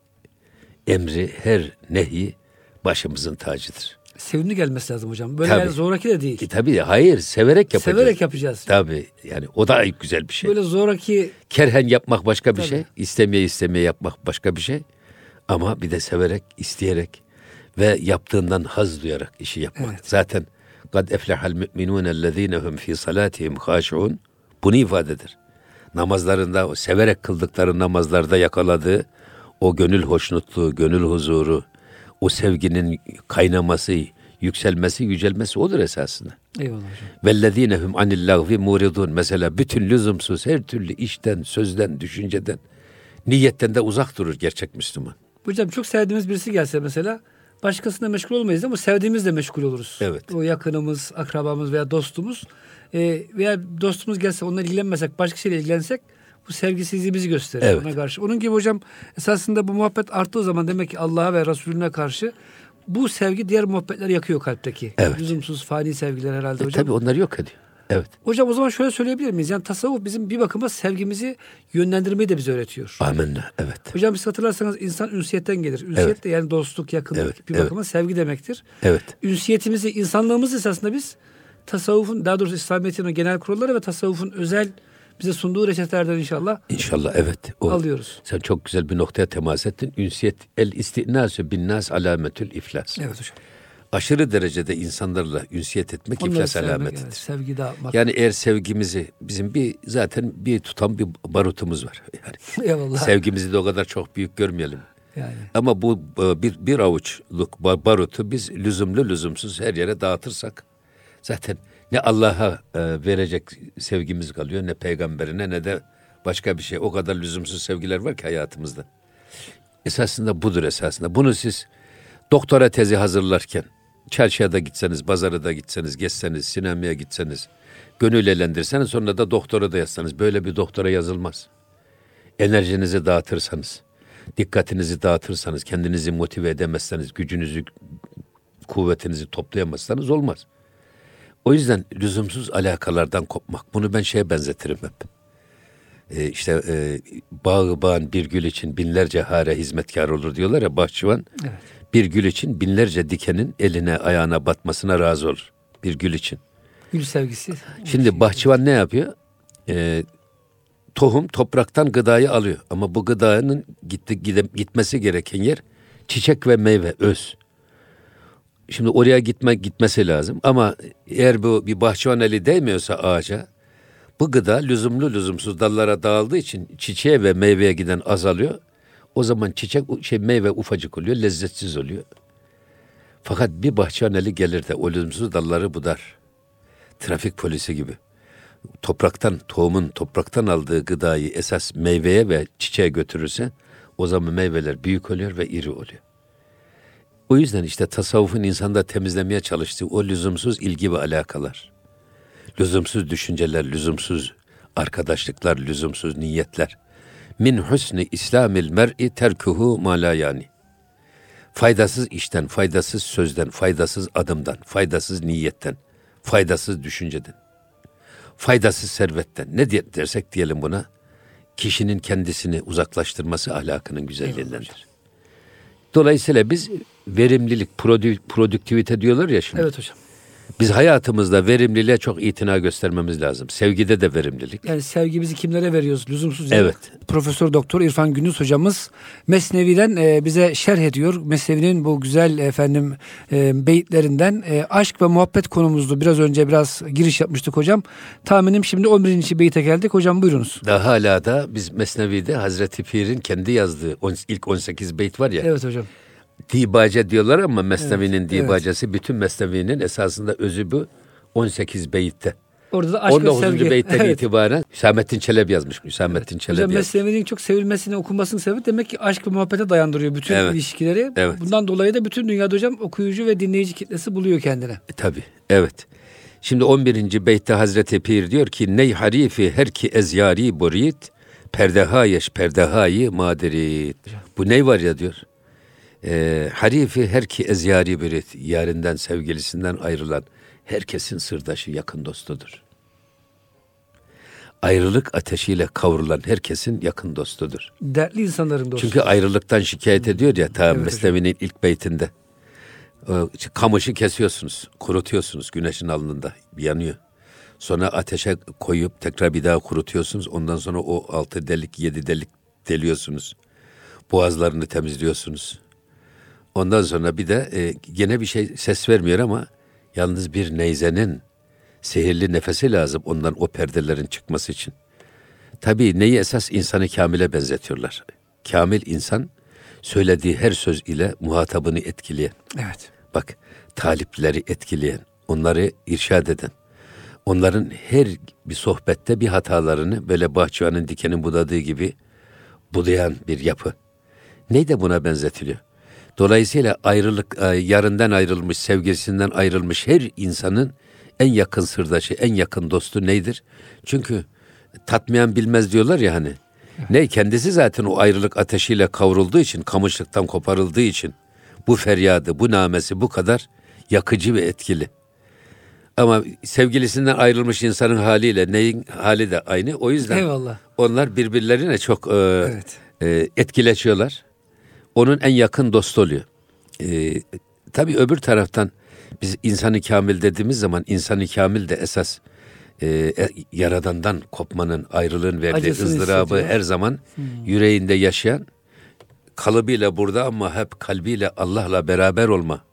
emri, her nehi başımızın tacıdır. Sevimli gelmesi lazım hocam. Böyle Tabii. yani zoraki de değil. E, tabii hayır severek yapacağız. Severek yapacağız. Tabii yani o da güzel bir şey. Böyle zoraki Kerhen yapmak başka bir Tabii. şey. istemeye istemeye yapmak başka bir şey. Ama bir de severek, isteyerek ve yaptığından haz duyarak işi yapmak. Evet. Zaten kad eflehal müminun ellezine hum fi salatihim haşun bunu ifadedir. Namazlarında o severek kıldıkları namazlarda yakaladığı o gönül hoşnutluğu, gönül huzuru, o sevginin kaynaması, yükselmesi, yücelmesi odur esasında. eyvallah hocam. Vellezine hum anil lagvi muridun. Mesela bütün lüzumsuz her türlü işten, sözden, düşünceden, niyetten de uzak durur gerçek Müslüman. Hocam çok sevdiğimiz birisi gelse mesela başkasına meşgul olmayız ama sevdiğimizle meşgul oluruz. Evet. O yakınımız, akrabamız veya dostumuz e, veya dostumuz gelse onunla ilgilenmesek başkasıyla ilgilensek bu sevgisizliğimizi gösterir Evet. ona karşı. Onun gibi hocam esasında bu muhabbet arttığı zaman demek ki Allah'a ve Resulüne karşı bu sevgi diğer muhabbetler yakıyor kalpteki. Evet. Lüzumsuz fani sevgiler herhalde E, hocam. tabii onlar yok ediyor. Evet. Hocam o zaman şöyle söyleyebilir miyiz? Yani tasavvuf bizim bir bakıma sevgimizi yönlendirmeyi de bize öğretiyor. Amenna. Evet. Hocam siz hatırlarsanız insan ünsiyetten gelir. Ünsiyet Evet. de yani dostluk, yakınlık Evet, bir evet. bakıma sevgi demektir. Evet. Ünsiyetimizi, insanlığımızı esasında biz tasavvufun, daha doğrusu İslamiyet'in o genel kuralları ve tasavvufun özel bize sunduğu reçetelerden inşallah İnşallah evet. O, alıyoruz. Sen çok güzel bir noktaya temas ettin. Ünsiyet el istinasü bin nas alametül iflas. Evet hocam. Aşırı derecede insanlarla ünsiyet etmek Onları iflas sevmek, alametidir. evet, sevgi dağıtmak. Yani eğer sevgimizi bizim bir zaten bir tutan bir barutumuz var. Yani Eyvallah. sevgimizi de o kadar çok büyük görmeyelim. yani. Ama bu e, bir, bir avuçluk ba- barutu biz lüzumlu lüzumsuz her yere dağıtırsak zaten ne Allah'a e, verecek sevgimiz kalıyor ne peygamberine ne de başka bir şey. O kadar lüzumsuz sevgiler var ki hayatımızda. Esasında budur esasında. Bunu siz doktora tezi hazırlarken çarşıya da gitseniz, pazara da gitseniz, gezseniz, sinemaya gitseniz, gönül eğlendirseniz sonra da doktora da yazsanız böyle bir doktora yazılmaz enerjinizi dağıtırsanız, dikkatinizi dağıtırsanız, kendinizi motive edemezseniz, gücünüzü, kuvvetinizi toplayamazsanız olmaz. O yüzden lüzumsuz alakalardan kopmak. Bunu ben şeye benzetirim hep. Ee, işte e, bağı bağın bir gül için binlerce hare hizmetkar olur diyorlar ya bahçıvan. Evet. Bir gül için binlerce dikenin eline ayağına batmasına razı olur. Bir gül için. Gül sevgisi. Şimdi bahçıvan ne yapıyor? Ee, tohum topraktan gıdayı alıyor. Ama bu gıdanın gitti, gide- gitmesi gereken yer çiçek ve meyve, öz. Şimdi oraya gitme gitmesi lazım. Ama eğer bu bir bahçıvan eli değmiyorsa ağaca, bu gıda lüzumlu lüzumsuz dallara dağıldığı için çiçeğe ve meyveye giden azalıyor. O zaman çiçek şey meyve ufacık oluyor, lezzetsiz oluyor. Fakat bir bahçıvan eli gelir de o lüzumsuz dalları budar trafik polisi gibi. Topraktan, tohumun topraktan aldığı gıdayı esas meyveye ve çiçeğe götürürse o zaman meyveler büyük oluyor ve iri oluyor. O yüzden işte tasavvufun insanda temizlemeye çalıştığı o lüzumsuz ilgi ve alakalar. Lüzumsuz düşünceler, lüzumsuz arkadaşlıklar, lüzumsuz niyetler. Min husni İslamil mer'i terkuhu ma la yani. Faydasız işten, faydasız sözden, faydasız adımdan, faydasız niyetten, faydasız düşünceden, faydasız servetten ne dersek diyelim buna, kişinin kendisini uzaklaştırması ahlakının güzelliğindendir. Dolayısıyla biz verimlilik, prodü- prodüktivite diyorlar ya şimdi. Evet hocam. Biz hayatımızda verimliliğe çok itina göstermemiz lazım. Sevgide de verimlilik. Yani sevgimizi kimlere veriyoruz? Lüzumsuz. Evet. Profesör Doktor İrfan Gündüz hocamız Mesnevi'den e, bize şerh ediyor. Mesnevi'nin bu güzel efendim e, beyitlerinden e, aşk ve muhabbet konumuzdu. Biraz önce biraz giriş yapmıştık hocam. Tahminim şimdi 11. beyite geldik. Hocam buyurunuz. Daha hala da biz Mesnevi'de Hazreti Pir'in kendi yazdığı on- ilk 18 beyt var ya. Evet hocam. Dibace diyorlar ama Mesnevi'nin Evet, dibacesi bütün Mesnevi'nin esasında özü bu 18 beyitte. Orada da aşk 19. ve sevgi. beyitten Evet. itibaren Hüsamettin Çelebi yazmış. Hüsamettin Çelebi Hocam. Mesnevi'nin çok sevilmesini, okunmasının sebebi demek ki aşk ve muhabbete dayandırıyor bütün Evet. ilişkileri. Evet. Bundan dolayı da bütün dünyada hocam okuyucu ve dinleyici kitlesi buluyor kendine. E, tabii, evet. Şimdi 11. beytte Hazreti Pir diyor ki Ney harifi her ki ezyari burit perdehayeş perdehayı madirit. Bu ney var ya diyor. Ee, harifi her ki ezyari burit yarinden sevgilisinden ayrılan herkesin sırdaşı yakın dostudur. Ayrılık ateşiyle kavrulan herkesin yakın dostudur. Dertli insanların dostu. Çünkü ayrılıktan şikayet ediyor ya ta Evet. Mesnevi'nin ilk beytinde. O kamışı kesiyorsunuz, kurutuyorsunuz güneşin alnında yanıyor. Sonra ateşe koyup tekrar bir daha kurutuyorsunuz. Ondan sonra o altı delik, yedi delik deliyorsunuz. Boğazlarını temizliyorsunuz. Ondan sonra bir de e, gene bir şey ses vermiyor ama yalnız bir neyzenin sihirli nefesi lazım ondan o perdelerin çıkması için. Tabii neyi esas insanı kamile benzetiyorlar. Kamil insan söylediği her söz ile muhatabını etkileyen. Evet. Bak talipleri etkileyen, onları irşad eden, onların her bir sohbette bir hatalarını böyle bahçıvanın dikenin budadığı gibi budayan bir yapı. Ney de buna benzetiliyor? Dolayısıyla ayrılık, e, yarından ayrılmış, sevgilisinden ayrılmış her insanın en yakın sırdaşı, en yakın dostu neydir? Çünkü tatmayan bilmez diyorlar ya hani. Ne kendisi zaten o ayrılık ateşiyle kavrulduğu için, kamışlıktan koparıldığı için bu feryadı, bu namesi bu kadar yakıcı ve etkili. Ama sevgilisinden ayrılmış insanın haliyle neyin hali de aynı. O yüzden Eyvallah. onlar birbirlerine çok e, Evet. e, etkileşiyorlar. Onun en yakın dostu oluyor. E, tabii öbür taraftan biz insanı kamil dediğimiz zaman insanı kamil de esas e, e, yaradandan kopmanın, ayrılığın verdiği Acısını ızdırabı hissediyor. her zaman yüreğinde yaşayan kalıbıyla burada ama hep kalbiyle Allah'la beraber olma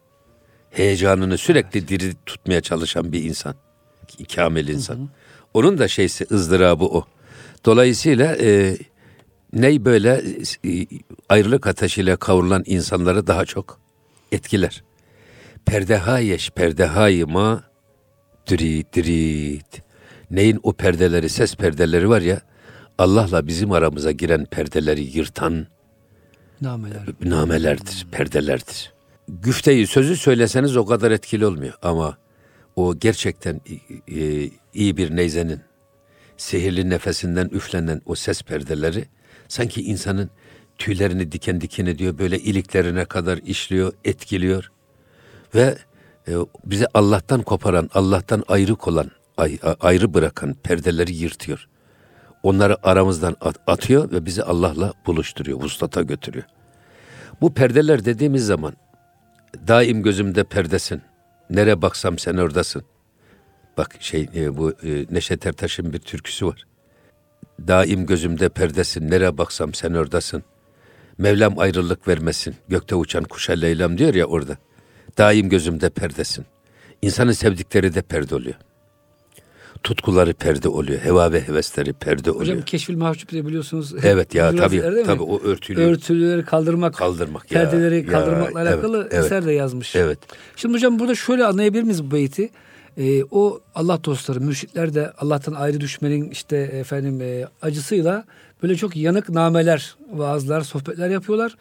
heyecanını sürekli diri tutmaya çalışan bir insan. Kamil insan. Onun da şeysi ızdırabı o. Dolayısıyla e, ney böyle e, ayrılık ateşiyle kavrulan insanları daha çok etkiler. Perdehayeş perdehayi ma diri dirit. Neyin o perdeleri, ses perdeleri var ya Allah'la bizim aramıza giren perdeleri yırtan Nameler. namelerdir, perdelerdir. Güfteyi, sözü söyleseniz o kadar etkili olmuyor ama o gerçekten e, iyi bir neyzenin sihirli nefesinden üflenen o ses perdeleri sanki insanın tüylerini diken diken ediyor, böyle iliklerine kadar işliyor, etkiliyor ve e, bizi Allah'tan koparan, Allah'tan ayrı olan, ay- ayrı bırakan perdeleri yırtıyor. Onları aramızdan at- atıyor ve bizi Allah'la buluşturuyor, vuslata götürüyor. Bu perdeler dediğimiz zaman daim gözümde perdesin. Nere baksam sen oradasın. Bak şey e, bu e, Neşet Ertaş'ın bir türküsü var. Daim gözümde perdesin. Nere baksam sen oradasın. Mevlam ayrılık vermesin. Gökte uçan kuşa Leyla'm diyor ya orada. Daim gözümde perdesin. İnsanın sevdikleri de perde oluyor. Tutkuları perde oluyor. Heva ve hevesleri perde oluyor. Hocam keşfil mahcup de biliyorsunuz. evet ya tabii mi? tabii o örtülü. Örtüleri kaldırmak, Kaldırmak ya, perdeleri ya, kaldırmakla evet, alakalı evet. eser de yazmış. Evet. Şimdi hocam burada şöyle anlayabilir miyiz bu beyti? Ee, o Allah dostları, mürşitler de Allah'tan ayrı düşmenin işte efendim e, acısıyla böyle çok yanık nameler, vaazlar, sohbetler yapıyorlar.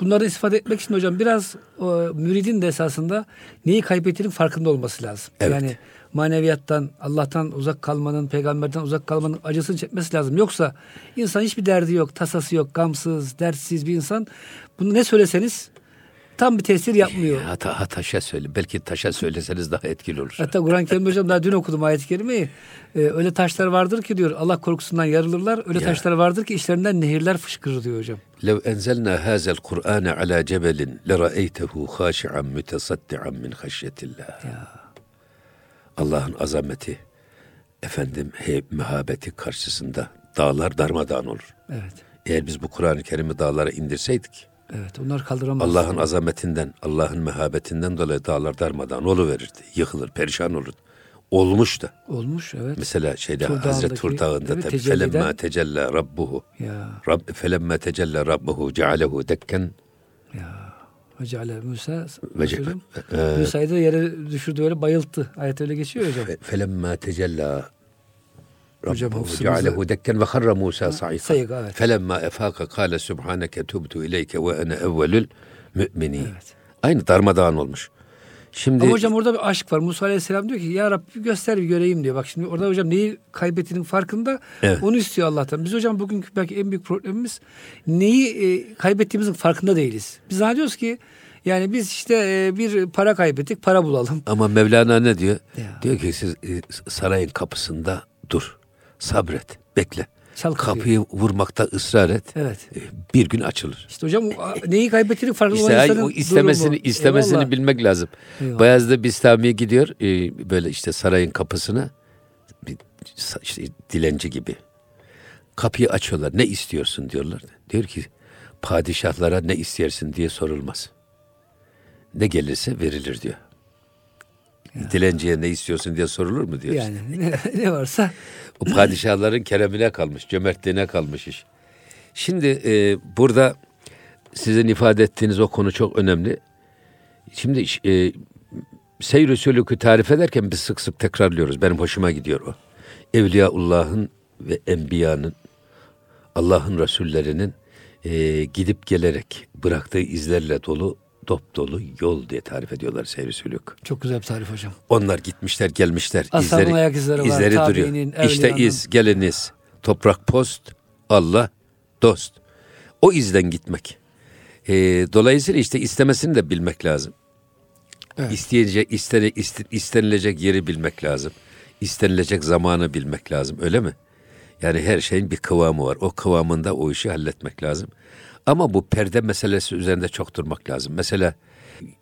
Bunları istifade etmek için hocam biraz o, müridin de esasında neyi kaybettiğinin farkında olması lazım. Evet. Yani maneviyattan, Allah'tan uzak kalmanın, peygamberden uzak kalmanın acısını çekmesi lazım. Yoksa insan hiçbir derdi yok, tasası yok, gamsız, dertsiz bir insan. Bunu ne söyleseniz tam bir tesir yapmıyor. Hata, ha, taşa söyle. Belki taşa söyleseniz daha etkili olur. Hatta Kur'an-ı Kerim hocam daha dün okudum ayet-i kerimeyi. Ee, öyle taşlar vardır ki diyor Allah korkusundan yarılırlar. Öyle Ya. taşlar vardır ki işlerinden nehirler fışkırır diyor hocam. لو أنزلنا هذا القرآن على جبل لرأيته خاشعا متصدعا من خشية الله Allah'ın azameti, efendim he, mehabeti karşısında dağlar darmadağın olur. Evet. Eğer biz bu Kur'an-ı Kerim'i dağlara indirseydik, Evet onlar kaldıramaz. Allah'ın azametinden, Allah'ın mehabetinden dolayı dağlar darmadağın oluverirdi. Yıkılır, perişan olurdu. Olmuş da. Olmuş evet. Mesela şeyde Tur Hazreti Tur Dağı'nda Tecelliden- felemma tecella rabbuhu Ya Rabb felemma tecella rabbuhu cealehu dekken ya. Hocale Musa Ve- hocam, Ee, Musa'yı da yere düşürdü öyle bayılttı. Ayet öyle geçiyor hocam. fe- felemma tecella Hocam cealehu dekken ve harra Musa saika. sayık, evet. Felemma efaka kâle subhaneke tubtu ileyke ve ene evvelül müminin. Evet. Aynı darmadağın olmuş. Şimdi Ama hocam orada bir aşk var. Musa Aleyhisselam diyor ki ya Rabbi göster bir göreyim diyor. Bak şimdi orada hocam neyi kaybettiğinin farkında Evet. onu istiyor Allah'tan. Biz hocam bugünkü belki en büyük problemimiz neyi e, kaybettiğimizin farkında değiliz. Biz zannediyoruz ki yani biz işte e, bir para kaybettik para bulalım. ama Mevlana ne diyor? Ya. Diyor ki siz e, sarayın kapısında dur. Sabret, bekle. Çal kapıyı. kapıyı vurmakta ısrar et. Evet. E, Bir gün açılır. İşte hocam neyi kaybettiğini farklı olan İşte insanın o istemesini durumu. istemesini Eyvallah. bilmek lazım. Eyvallah. Bayezid Bistami gidiyor e, böyle işte sarayın kapısına bir işte dilenci gibi. Kapıyı açıyorlar. Ne istiyorsun diyorlar. Diyor ki padişahlara ne istersin diye sorulmaz. Ne gelirse verilir diyor. Dilenciye ne istiyorsun diye sorulur mu diyor. Yani ne, ne varsa O padişahların keremine kalmış, cömertliğine kalmış iş. Şimdi e, burada sizin ifade ettiğiniz o konu çok önemli. Şimdi e, seyr-i sülükü tarif ederken biz sık sık tekrarlıyoruz. Benim hoşuma gidiyor o. Evliyaullah'ın ve enbiyanın, Allah'ın Resullerinin e, gidip gelerek bıraktığı izlerle dolu, dop dolu yol diye tarif ediyorlar seyr-i sülük. çok güzel bir tarif hocam. Onlar gitmişler gelmişler. Ashabın izleri, ayak izleri var, izleri duruyor. tabiinin, İşte evliyanın. iz, geliniz, toprak post, Allah, dost. O izden gitmek. Ee, dolayısıyla işte istemesini de bilmek lazım. Evet. İsteyecek, istene, iste- istenilecek yeri bilmek lazım. İstenilecek zamanı bilmek lazım. Öyle mi? Yani her şeyin bir kıvamı var. O kıvamında o işi halletmek lazım. Ama bu perde meselesi üzerinde çok durmak lazım. Mesela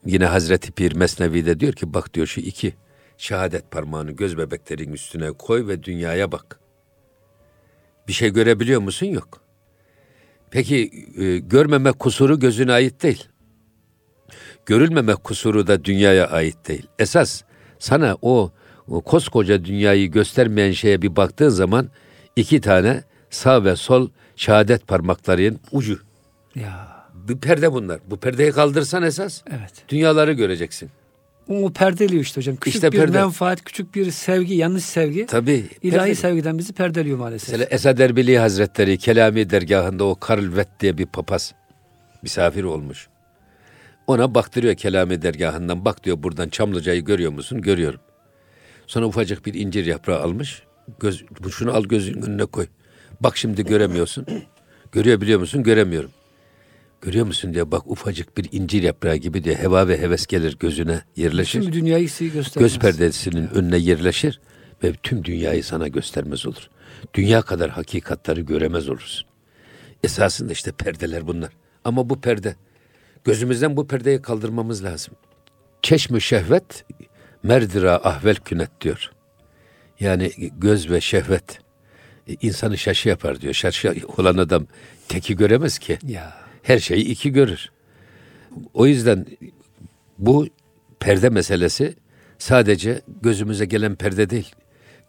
yine Hazreti Pir Mesnevi'de diyor ki bak diyor şu iki şehadet parmağını göz bebeklerin üstüne koy ve dünyaya bak. Bir şey görebiliyor musun? Yok. Peki e, görmeme kusuru gözüne ait değil. Görülmeme kusuru da dünyaya ait değil. Esas sana o, o koskoca dünyayı göstermeyen şeye bir baktığın zaman iki tane sağ ve sol şehadet parmaklarının ucu. Ya Bir perde bunlar. Bu perdeyi kaldırsan esas evet. dünyaları göreceksin. O perdeliyor işte hocam. Küçük İşte bir perde. menfaat, küçük bir sevgi, yanlış sevgi. Tabii. İlahi perde- sevgiden bizi perdeliyor maalesef. Mesela Esad Erbili Hazretleri Kelami dergahında o Karl Vett diye bir papaz misafir olmuş. Ona baktırıyor Kelami dergahından. Bak diyor buradan Çamlıca'yı görüyor musun? Görüyorum. Sonra ufacık bir incir yaprağı almış. Göz, şunu al gözünün önüne koy. Bak şimdi göremiyorsun. Görüyor biliyor musun? Göremiyorum. Görüyor musun diyor. Bak ufacık bir incir yaprağı gibi diyor. Heva ve heves gelir gözüne yerleşir. Şimdi dünyayı size göstermez. Göz perdesinin önüne yerleşir ve tüm dünyayı sana göstermez olur. Dünya kadar hakikatları göremez olursun. Esasında işte perdeler bunlar. Ama bu perde, gözümüzden bu perdeyi kaldırmamız lazım. Çeşmi şehvet, merdira ahvel künet diyor. Yani göz ve şehvet e, insanı şaşı yapar diyor. Şaşı olan adam teki göremez ki. Ya Her şeyi iki görür. O yüzden bu perde meselesi sadece gözümüze gelen perde değil.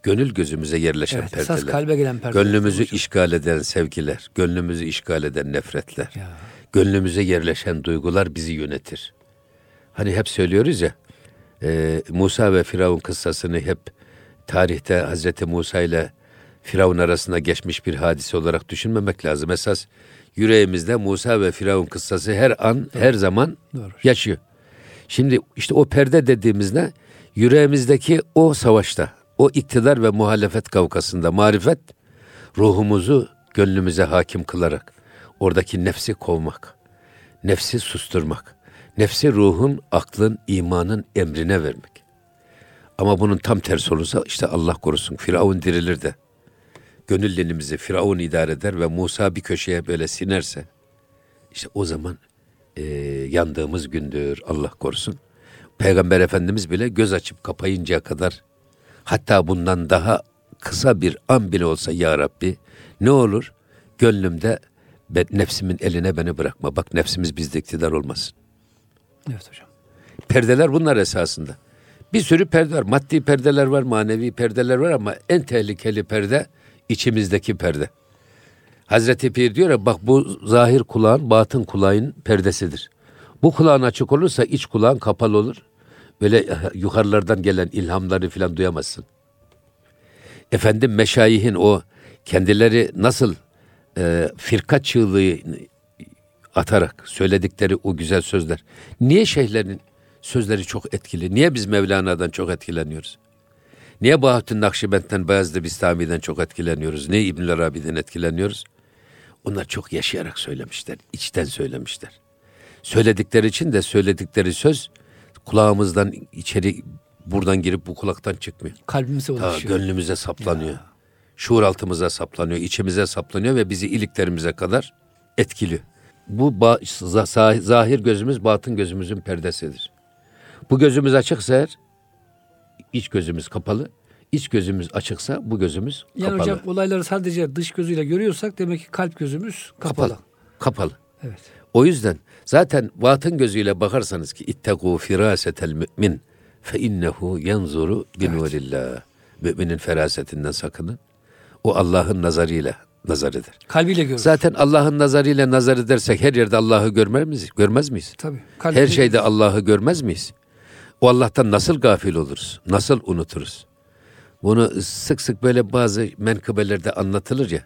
Gönül gözümüze yerleşen evet, perdeler. esas kalbe gelen perdeler. Gönlümüzü hocam. işgal eden sevgiler, gönlümüzü işgal eden nefretler, Ya. gönlümüze yerleşen duygular bizi yönetir. Hani hep söylüyoruz ya, e, Musa ve Firavun kıssasını hep tarihte Hazreti Musa ile Firavun arasında geçmiş bir hadise olarak düşünmemek lazım. Esas yüreğimizde Musa ve Firavun kıssası her an, her zaman Doğru. yaşıyor. Şimdi işte o perde dediğimizde yüreğimizdeki o savaşta, o iktidar ve muhalefet kavgasında marifet ruhumuzu gönlümüze hakim kılarak oradaki nefsi kovmak, nefsi susturmak, nefsi ruhun, aklın, imanın emrine vermek. Ama bunun tam tersi olursa işte Allah korusun Firavun dirilir de gönül dilimizi Firavun idare eder ve Musa bir köşeye böyle sinerse işte o zaman e, yandığımız gündür Allah korusun. Peygamber Efendimiz bile göz açıp kapayıncaya kadar hatta bundan daha kısa bir an bile olsa ya Rabbi ne olur gönlümde ben, nefsimin eline beni bırakma. Bak nefsimiz bizde iktidar olmasın. Evet hocam. Perdeler bunlar esasında. Bir sürü perde var. Maddi perdeler var, manevi perdeler var ama en tehlikeli perde içimizdeki perde. Hazreti Pir diyor ya bak bu zahir kulağın batın kulağın perdesidir. Bu kulağın açık olursa iç kulağın kapalı olur. Böyle yukarılardan gelen ilhamları filan duyamazsın. Efendim meşayihin o kendileri nasıl e, firka çığlığı atarak söyledikleri o güzel sözler. Niye şeyhlerin sözleri çok etkili? Niye biz Mevlana'dan çok etkileniyoruz? Niye Bahattin Nakşibend'den, Bayezid Bistami'den çok etkileniyoruz? Niye İbn Arabi'den etkileniyoruz? Onlar çok yaşayarak söylemişler, içten söylemişler. Söyledikleri için de söyledikleri söz kulağımızdan içeri buradan girip bu kulaktan çıkmıyor. Kalbimize Ta ulaşıyor. gönlümüze saplanıyor. şuur altımıza saplanıyor, içimize saplanıyor ve bizi iliklerimize kadar etkiliyor. Bu zahir gözümüz batın gözümüzün perdesidir. Bu gözümüz açıksa eğer iç gözümüz kapalı, iç gözümüz açıksa bu gözümüz yani kapalı. hocam olayları sadece dış gözüyle görüyorsak demek ki kalp gözümüz kapalı. Kapalı. kapalı. Evet. O yüzden zaten batın gözüyle bakarsanız ki ittegu firasetel mümin fe innehu yanzuru binurillah. Müminin ferasetinden sakının. O Allah'ın nazarıyla nazar eder. Kalbiyle görür. Zaten Allah'ın nazarıyla nazar edersek her yerde Allah'ı görmez miyiz? Görmez miyiz? Tabii. Her şeyde Allah'ı görmez miyiz? O Allah'tan nasıl gafil oluruz? Nasıl unuturuz? Bunu sık sık böyle bazı menkıbelerde anlatılır ya.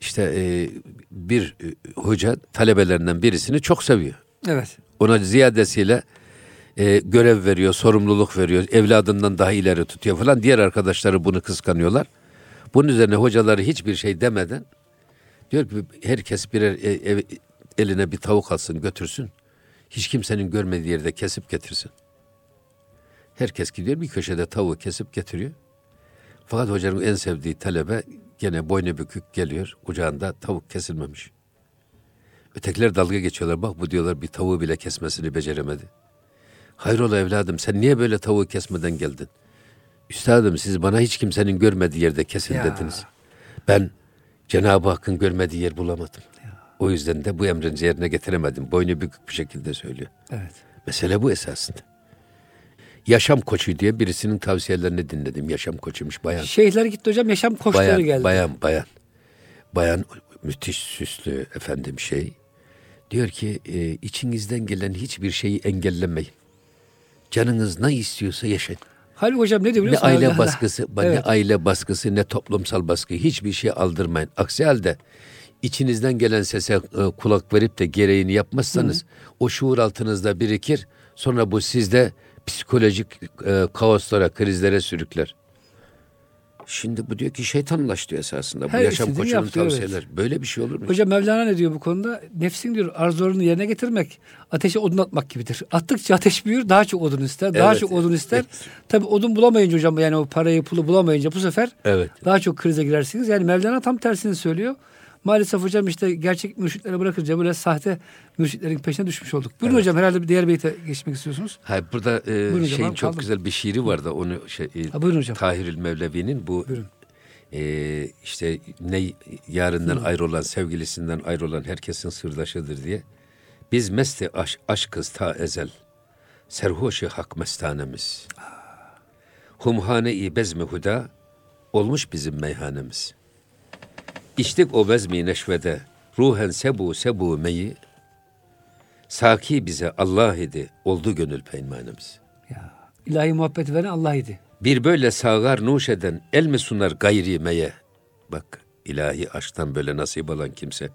İşte e, bir e, hoca talebelerinden birisini çok seviyor. Evet. Ona ziyadesiyle e, görev veriyor, sorumluluk veriyor, evladından daha ileri tutuyor falan. Diğer arkadaşları bunu kıskanıyorlar. Bunun üzerine hocaları hiçbir şey demeden diyor ki herkes birer e, ev, eline bir tavuk alsın götürsün. Hiç kimsenin görmediği yerde kesip getirsin. Herkes gidiyor bir köşede tavuğu kesip getiriyor. Fakat hocanın en sevdiği talebe gene boynu bükük geliyor. Kucağında tavuk kesilmemiş. Ötekiler dalga geçiyorlar. Bak bu diyorlar bir tavuğu bile kesmesini beceremedi. Hayrola evladım sen niye böyle tavuğu kesmeden geldin? Üstadım siz bana hiç kimsenin görmediği yerde kesin ya. dediniz. Ben Cenab-ı Hakk'ın görmediği yer bulamadım. Ya. O yüzden de bu emrin yerine getiremedim. Boynu bükük bir şekilde söylüyor. Evet. Mesele bu esasında. Yaşam koçu diye birisinin tavsiyelerini dinledim. Yaşam koçuymuş bayan. Şeyhler gitti hocam yaşam koçları bayan, geldi. Bayan bayan. Bayan müthiş süslü efendim şey. Diyor ki e, içinizden gelen hiçbir şeyi engellemeyin. Canınız ne istiyorsa yaşayın. Halbuki hocam ne diyor Ne aile baskısı, evet. ne aile baskısı, ne toplumsal baskı hiçbir şey aldırmayın. Aksi halde içinizden gelen sese e, kulak verip de gereğini yapmazsanız Hı. o şuur altınızda birikir. Sonra bu sizde psikolojik e, kaoslara, krizlere sürükler. Şimdi bu diyor ki şeytanlaş diyor esasında. Her bu yaşam koçunun tavsiyeler. Evet. Böyle bir şey olur mu? Hocam Mevlana ne diyor bu konuda? Nefsin diyor arzularını yerine getirmek ateşe odun atmak gibidir. Attıkça ateş büyür daha çok odun ister. Daha evet. çok odun ister. Evet. Tabi odun bulamayınca hocam yani o parayı pulu bulamayınca bu sefer evet. daha çok krize girersiniz. Yani Mevlana tam tersini söylüyor. Maalesef hocam işte gerçek mürşitleri bırakınca böyle sahte mürşitlerin peşine düşmüş olduk. Buyurun evet. hocam herhalde bir diğer beyte geçmek istiyorsunuz. Hayır burada e, Buyurun şeyin hocam, çok kaldım. güzel bir şiiri vardı onu şey, e, ha, buyurun hocam. Tahirül Mevlevi'nin bu Buyurun. e, işte ne yarından ayrılan sevgilisinden ayrılan herkesin sırdaşıdır diye. Biz mesti aş, aşkız ta ezel. Serhoşi hak mestanemiz. Humhane-i bezmi huda olmuş bizim meyhanemiz. İçtik o bezmi neşvede, ruhen sebu sebu meyi, saki bize Allah idi, oldu gönül peymanımız. Ya, ilahi muhabbet veren Allah idi. Bir böyle sağar nuş eden, el mi sunar gayri meye? Bak, ilahi aşktan böyle nasip olan kimse,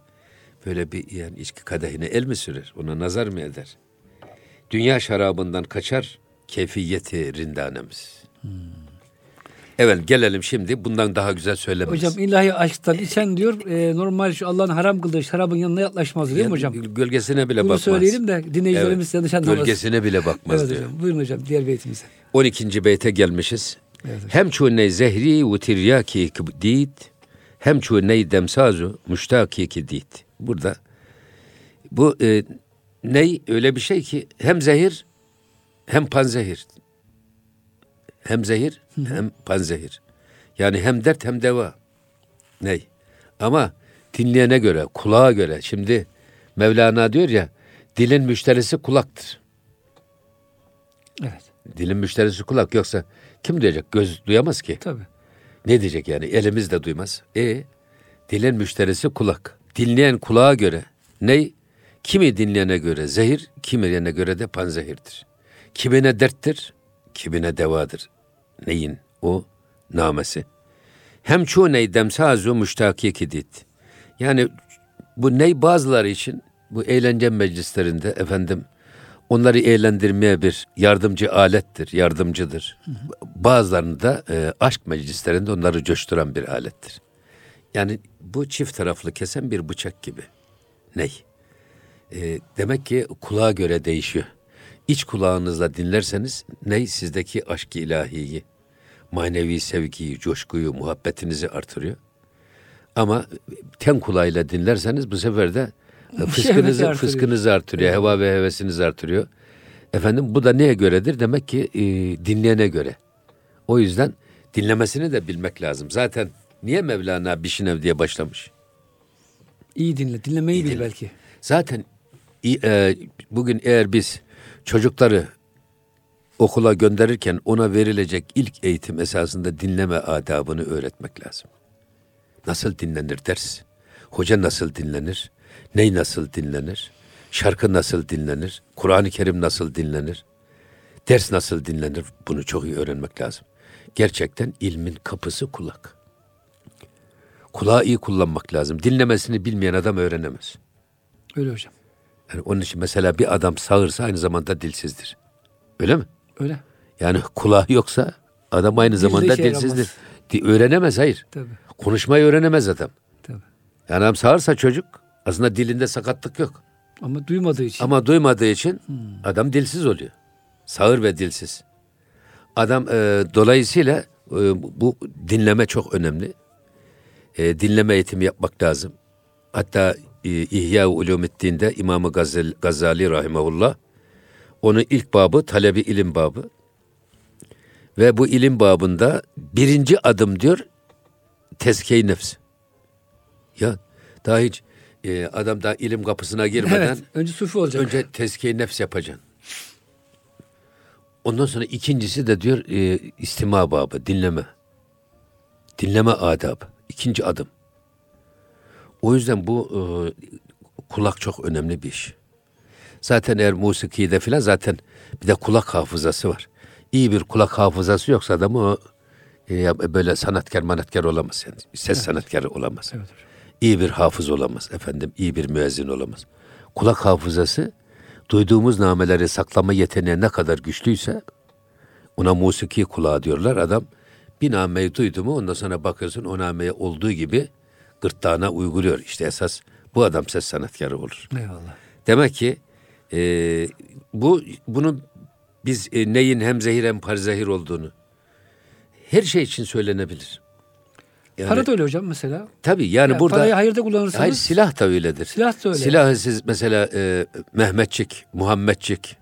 böyle bir yani içki kadehine el mi sürer, ona nazar mı eder? Dünya şarabından kaçar, keyfiyeti rindanemiz. Hmm. Evet gelelim şimdi bundan daha güzel söylemeyiz. Hocam ilahi aşktan içen diyor e, normal şu Allah'ın haram kıldığı şarabın yanına yaklaşmaz değil yani, mi hocam? Gölgesine bile Bunu bakmaz. Bunu söyleyelim de dinleyicilerimiz evet. yanlış anlamasın. Gölgesine bile bakmaz evet, diyor. Hocam. Buyurun hocam diğer beytimize. 12. beyte gelmişiz. Evet, hem çune zehri ve tiryaki dit hem çune demsazu müştaki ki dit. Burada bu e, ney öyle bir şey ki hem zehir hem panzehir. Hem zehir hem panzehir. Yani hem dert hem deva. Ney? Ama dinleyene göre, kulağa göre. Şimdi Mevlana diyor ya, dilin müşterisi kulaktır. Evet. Dilin müşterisi kulak yoksa kim duyacak? Göz duyamaz ki. Tabii. Ne diyecek yani? Elimiz de duymaz. E dilin müşterisi kulak. Dinleyen kulağa göre ney? Kimi dinleyene göre zehir, kimine göre de panzehirdir. Kimine derttir, kimine devadır. Neyin? O namesi. Hem çoğu ney demsazu müştaki kidit. Yani bu ney bazıları için bu eğlence meclislerinde efendim onları eğlendirmeye bir yardımcı alettir, yardımcıdır. Hı. Bazılarında e, aşk meclislerinde onları coşturan bir alettir. Yani bu çift taraflı kesen bir bıçak gibi. Ney? E, demek ki kulağa göre değişiyor. İç kulağınızla dinlerseniz ney sizdeki aşk ilahiyi, manevi sevgiyi, coşkuyu, muhabbetinizi artırıyor. Ama ten kulağıyla dinlerseniz bu sefer de fıskınızı, artırıyor. fıskınızı artırıyor, heva ve hevesinizi artırıyor. Efendim bu da neye göredir? Demek ki e, dinleyene göre. O yüzden dinlemesini de bilmek lazım. Zaten niye Mevlana Bişinev diye başlamış? İyi dinle. Dinlemeyi İyi bil dinle. belki. Zaten e, bugün eğer biz çocukları okula gönderirken ona verilecek ilk eğitim esasında dinleme adabını öğretmek lazım. Nasıl dinlenir ders? Hoca nasıl dinlenir? Ney nasıl dinlenir? Şarkı nasıl dinlenir? Kur'an-ı Kerim nasıl dinlenir? Ders nasıl dinlenir? Bunu çok iyi öğrenmek lazım. Gerçekten ilmin kapısı kulak. Kulağı iyi kullanmak lazım. Dinlemesini bilmeyen adam öğrenemez. Öyle hocam. Yani onun için mesela bir adam sağırsa aynı zamanda dilsizdir. Öyle mi? Öyle. Yani kulağı yoksa adam aynı Dilde zamanda işe dilsizdir. Di- öğrenemez hayır. Tabii. Konuşmayı öğrenemez adam. Tabii. Yani adam sağırsa çocuk aslında dilinde sakatlık yok. Ama duymadığı için. Ama duymadığı için adam dilsiz oluyor. Sağır ve dilsiz. Adam e, dolayısıyla e, bu dinleme çok önemli. E, dinleme eğitimi yapmak lazım. Hatta e, İhya Ulumiddin'de İmam-ı Gazali, Gazali Rahimahullah onun ilk babı talebi ilim babı. Ve bu ilim babında birinci adım diyor tezkiye nefs. Ya daha hiç e, adam daha ilim kapısına girmeden evet. Önce sufi olacak. Önce tezkiye nefs yapacaksın. Ondan sonra ikincisi de diyor e, istima babı, dinleme. Dinleme adabı. İkinci adım. O yüzden bu e, kulak çok önemli bir iş. Zaten eğer musikide filan zaten bir de kulak hafızası var. İyi bir kulak hafızası yoksa adamı o e, böyle sanatkar manatkar olamaz yani. Ses sanatkarı olamaz. Evet. İyi bir hafız olamaz efendim, iyi bir müezzin olamaz. Kulak hafızası duyduğumuz nameleri saklama yeteneği ne kadar güçlüyse ona musiki kulağı diyorlar. Adam bir nameyi duydu mu ondan sonra bakıyorsun o nameyi olduğu gibi gırtlağına uyguluyor. İşte esas bu adam ses sanatkarı olur. Eyvallah. Demek ki e, bu bunun biz e, neyin hem zehir hem parzehir olduğunu her şey için söylenebilir. Yani, Para da öyle hocam mesela. tabii yani Yani burada Parayı hayırda kullanırsanız. Hayır silah da öyledir. Silah da öyle. Silahı siz mesela e, Mehmetçik, Muhammedçik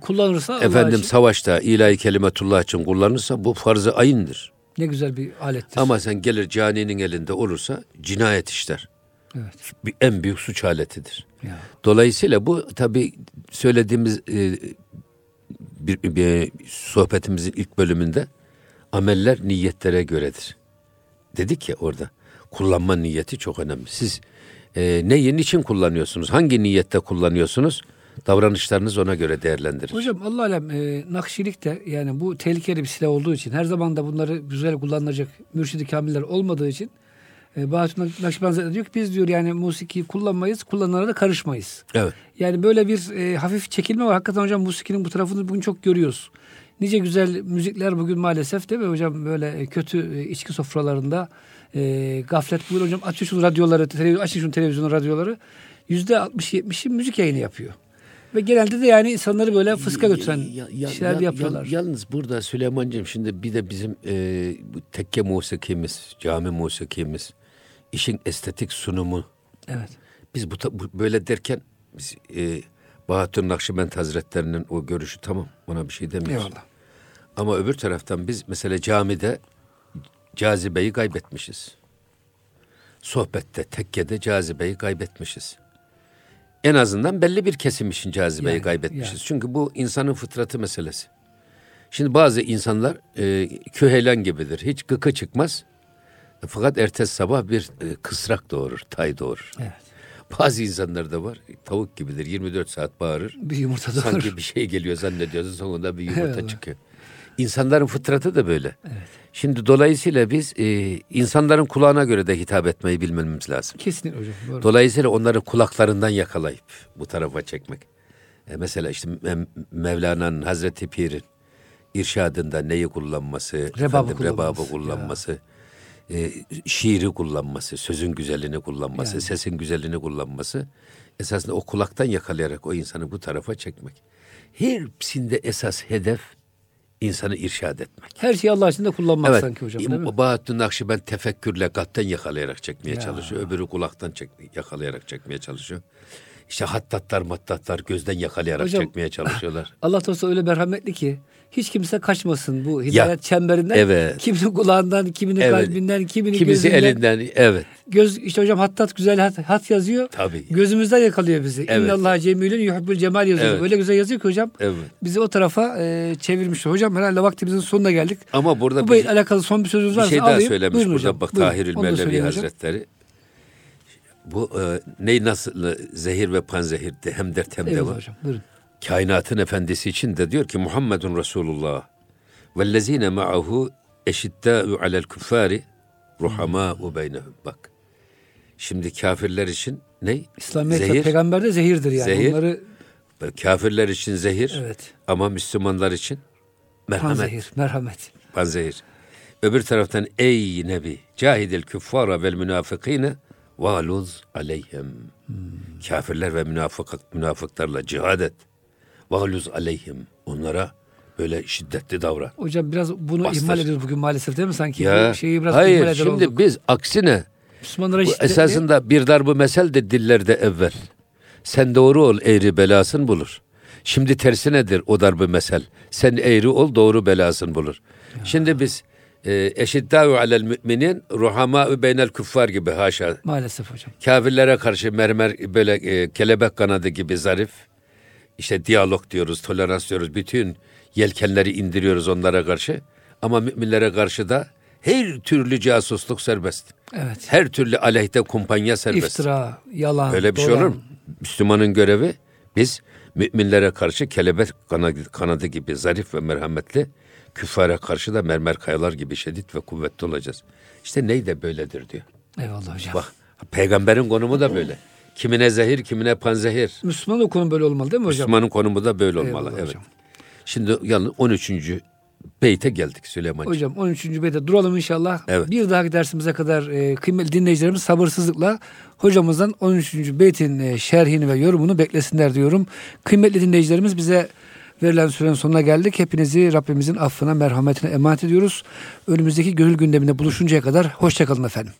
kullanırsa Allah efendim için savaşta ilahi kelimetullah için kullanırsa bu farz-ı ayındır. ne güzel bir alettir. Ama sen gelir caninin elinde olursa cinayet işler. Evet. En büyük suç aletidir. Ya. Dolayısıyla bu tabi söylediğimiz e, bir, bir, bir sohbetimizin ilk bölümünde ameller niyetlere göredir. Dedik ya orada kullanma niyeti çok önemli. Siz e, neyin için kullanıyorsunuz? Hangi niyette kullanıyorsunuz? Davranışlarınız ona göre değerlendirir. Hocam Allah alem e, nakşilik de yani bu tehlikeli bir silah olduğu için her zaman da bunları güzel kullanılacak mürşidi kamiller olmadığı için e, Bahattin Nakşibend Hazretleri diyor ki biz diyor yani musiki kullanmayız, kullananlara da karışmayız. Evet. Yani böyle bir e, hafif çekilme var. Hakikaten hocam musikinin bu tarafını bugün çok görüyoruz. Nice güzel müzikler bugün maalesef değil mi hocam böyle kötü e, içki sofralarında e, gaflet bugün hocam açın şu radyoları, televizyon, açın şu televizyonu radyoları yüzde 60-70'i müzik yayını yapıyor. Ve genelde de yani insanları böyle fıska götüren Ya- ya- şeyler ya- yapıyorlar. ya- yalnız burada Süleyman'cığım şimdi bir de bizim e, bu tekke musikimiz, cami musikimiz, işin estetik sunumu. evet. Biz bu, bu böyle derken biz e, Bahattin Nakşibend Hazretlerinin o görüşü tamam ona bir şey demiyoruz. Eyvallah. Ama öbür taraftan biz mesela camide cazibeyi kaybetmişiz. Sohbette, tekkede cazibeyi kaybetmişiz. En azından belli bir kesim için cazibeyi Yani, kaybetmişiz. yani. Çünkü bu insanın fıtratı meselesi. Şimdi bazı insanlar e, küheylan gibidir. Hiç gıkı çıkmaz. Fakat ertesi sabah bir e, kısrak doğurur, tay doğurur. Evet. Bazı insanlar da var. Tavuk gibidir. 24 saat bağırır. Bir yumurta doğurur. Sanki bir şey geliyor zannediyorsun sonunda bir yumurta Eyvallah. çıkıyor. İnsanların fıtratı da böyle. Şimdi dolayısıyla biz e, insanların kulağına göre de hitap etmeyi bilmemiz lazım. Kesinlikle hocam. Doğru. Dolayısıyla onları kulaklarından yakalayıp bu tarafa çekmek. E, mesela işte Me- Mevlana'nın Hazreti Pir'in irşadında neyi kullanması, Rebabı efendim, kullanması. rebabı kullanması, e, şiiri kullanması, sözün güzelliğini kullanması, Yani. sesin güzelliğini kullanması esasında o kulaktan yakalayarak o insanı bu tarafa çekmek. Hepsinde esas hedef insanı irşad etmek. Her şeyi Allah için de kullanmak Evet. sanki hocam değil mi? Bahattin Nakşibend tefekkürle kalpten yakalayarak çekmeye Ya. çalışıyor. Öbürü kulaktan çek, yakalayarak çekmeye çalışıyor. İşte hattatlar mattatlar gözden yakalayarak Hocam- çekmeye çalışıyorlar. Allah Teala öyle merhametli ki hiç kimse kaçmasın bu hidayet çemberinden. evet. Kiminin kulağından, kiminin Evet. kalbinden, kiminin Kimisi gözünden. elinden evet Göz, işte hocam hattat güzel hat, hat yazıyor. tabii. Gözümüzden yakalıyor bizi. Evet. İnnallah cemilün yuhibbul cemal yazıyor. Evet. Öyle güzel yazıyor ki hocam. Evet. Bizi o tarafa e, çevirmiş. Hocam herhalde vaktimizin sonuna geldik. Ama burada Bu bir, alakalı son bir sözünüz bir varsa şey daha alayım. söylemiş Buyurun burada hocam. bak. Tahirül Mevlevi hocam. Hazretleri. Bu e, ne nasıl zehir ve panzehirdi hem dert hem Eyvallah deva. hocam. Buyurun. Kainatın efendisi için de diyor ki Muhammedun Resulullah vellezine ma'ahu eşiddâ'u alel kuffari ruhamâ'u beynehum. Bak. Şimdi kafirler için ne? İslamiyet zehir. peygamber de zehirdir yani. Zehir. Onları Kafirler için zehir evet. ama Müslümanlar için merhamet. Panzehir, merhamet. Panzehir. Öbür taraftan ey nebi cahidil küffara vel münafıkine valuz aleyhim. Kafirler ve münafık, münafıklarla cihad et. Valuz aleyhim. Onlara böyle şiddetli davran. Hocam biraz bunu Bastır. ihmal ediyoruz bugün maalesef değil mi sanki? Ya, şeyi biraz hayır ihmal şimdi olduk. biz aksine Müslümanlara bu esasında bir darbu mesel de dillerde evvel. Sen doğru ol eğri belasın bulur. Şimdi tersi nedir o darbu mesel? Sen eğri ol doğru belasın bulur. Şimdi biz e, eşiddâ'u alel müminin ruhamâ'u beynel küffar gibi haşa. Maalesef hocam. Kafirlere karşı mermer böyle e, kelebek kanadı gibi zarif. İşte diyalog diyoruz, tolerans diyoruz. Bütün yelkenleri indiriyoruz onlara karşı. Ama müminlere karşı da her türlü casusluk serbest. Evet. Her türlü aleyhte kumpanya serbest. İftira, yalan, Öyle bir şey dolan. olur mu? Müslümanın görevi biz müminlere karşı kelebek kanadı, kanadı gibi zarif ve merhametli, küffara karşı da mermer kayalar gibi şiddet ve kuvvetli olacağız. İşte ney de böyledir diyor. Eyvallah hocam. Bak peygamberin konumu da böyle. Kimine zehir, kimine panzehir. Müslüman da konu böyle olmalı değil mi hocam? Müslümanın konumu da böyle olmalı. Eyvallah evet. hocam. Şimdi yalnız 13. beyte geldik Süleyman'cığım. Hocam 13. beyte duralım inşallah. Evet. Bir dahaki dersimize kadar e, kıymetli dinleyicilerimiz sabırsızlıkla hocamızdan 13. beytin e, şerhini ve yorumunu beklesinler diyorum. Kıymetli dinleyicilerimiz bize verilen sürenin sonuna geldik. Hepinizi Rabbimizin affına, merhametine emanet ediyoruz. Önümüzdeki gönül gündeminde buluşuncaya kadar hoşçakalın efendim.